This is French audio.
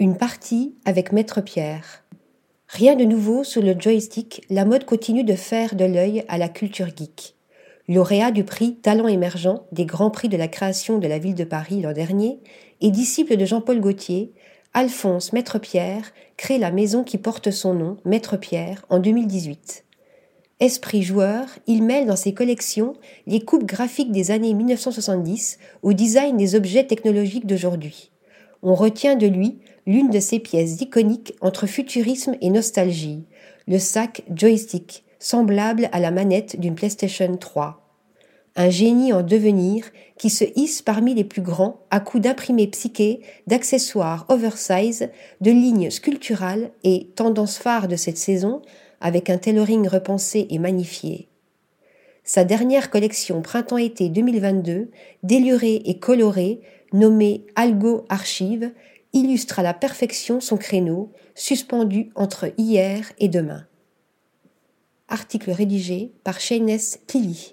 Une partie avec Maître Pierre. Rien de nouveau sous le joystick, la mode continue de faire de l'œil à la culture geek. Lauréat du prix Talent émergent des Grands Prix de la création de la ville de Paris l'an dernier et disciple de Jean-Paul Gaultier, Alphonse Maître Pierre crée la maison qui porte son nom, Maître Pierre, en 2018. Esprit joueur, il mêle dans ses collections les coupes graphiques des années 1970 au design des objets technologiques d'aujourd'hui. On retient de lui l'une de ses pièces iconiques entre futurisme et nostalgie, le sac joystick, semblable à la manette d'une PlayStation 3. Un génie en devenir qui se hisse parmi les plus grands à coups d'imprimés psychés, d'accessoires oversize, de lignes sculpturales et, tendance phare de cette saison, avec un tailoring repensé et magnifié. Sa dernière collection printemps-été 2022, délurée et colorée, nommée Algo Archive, illustre à la perfection son créneau, suspendu entre hier et demain. Article rédigé par Shayness Tilly.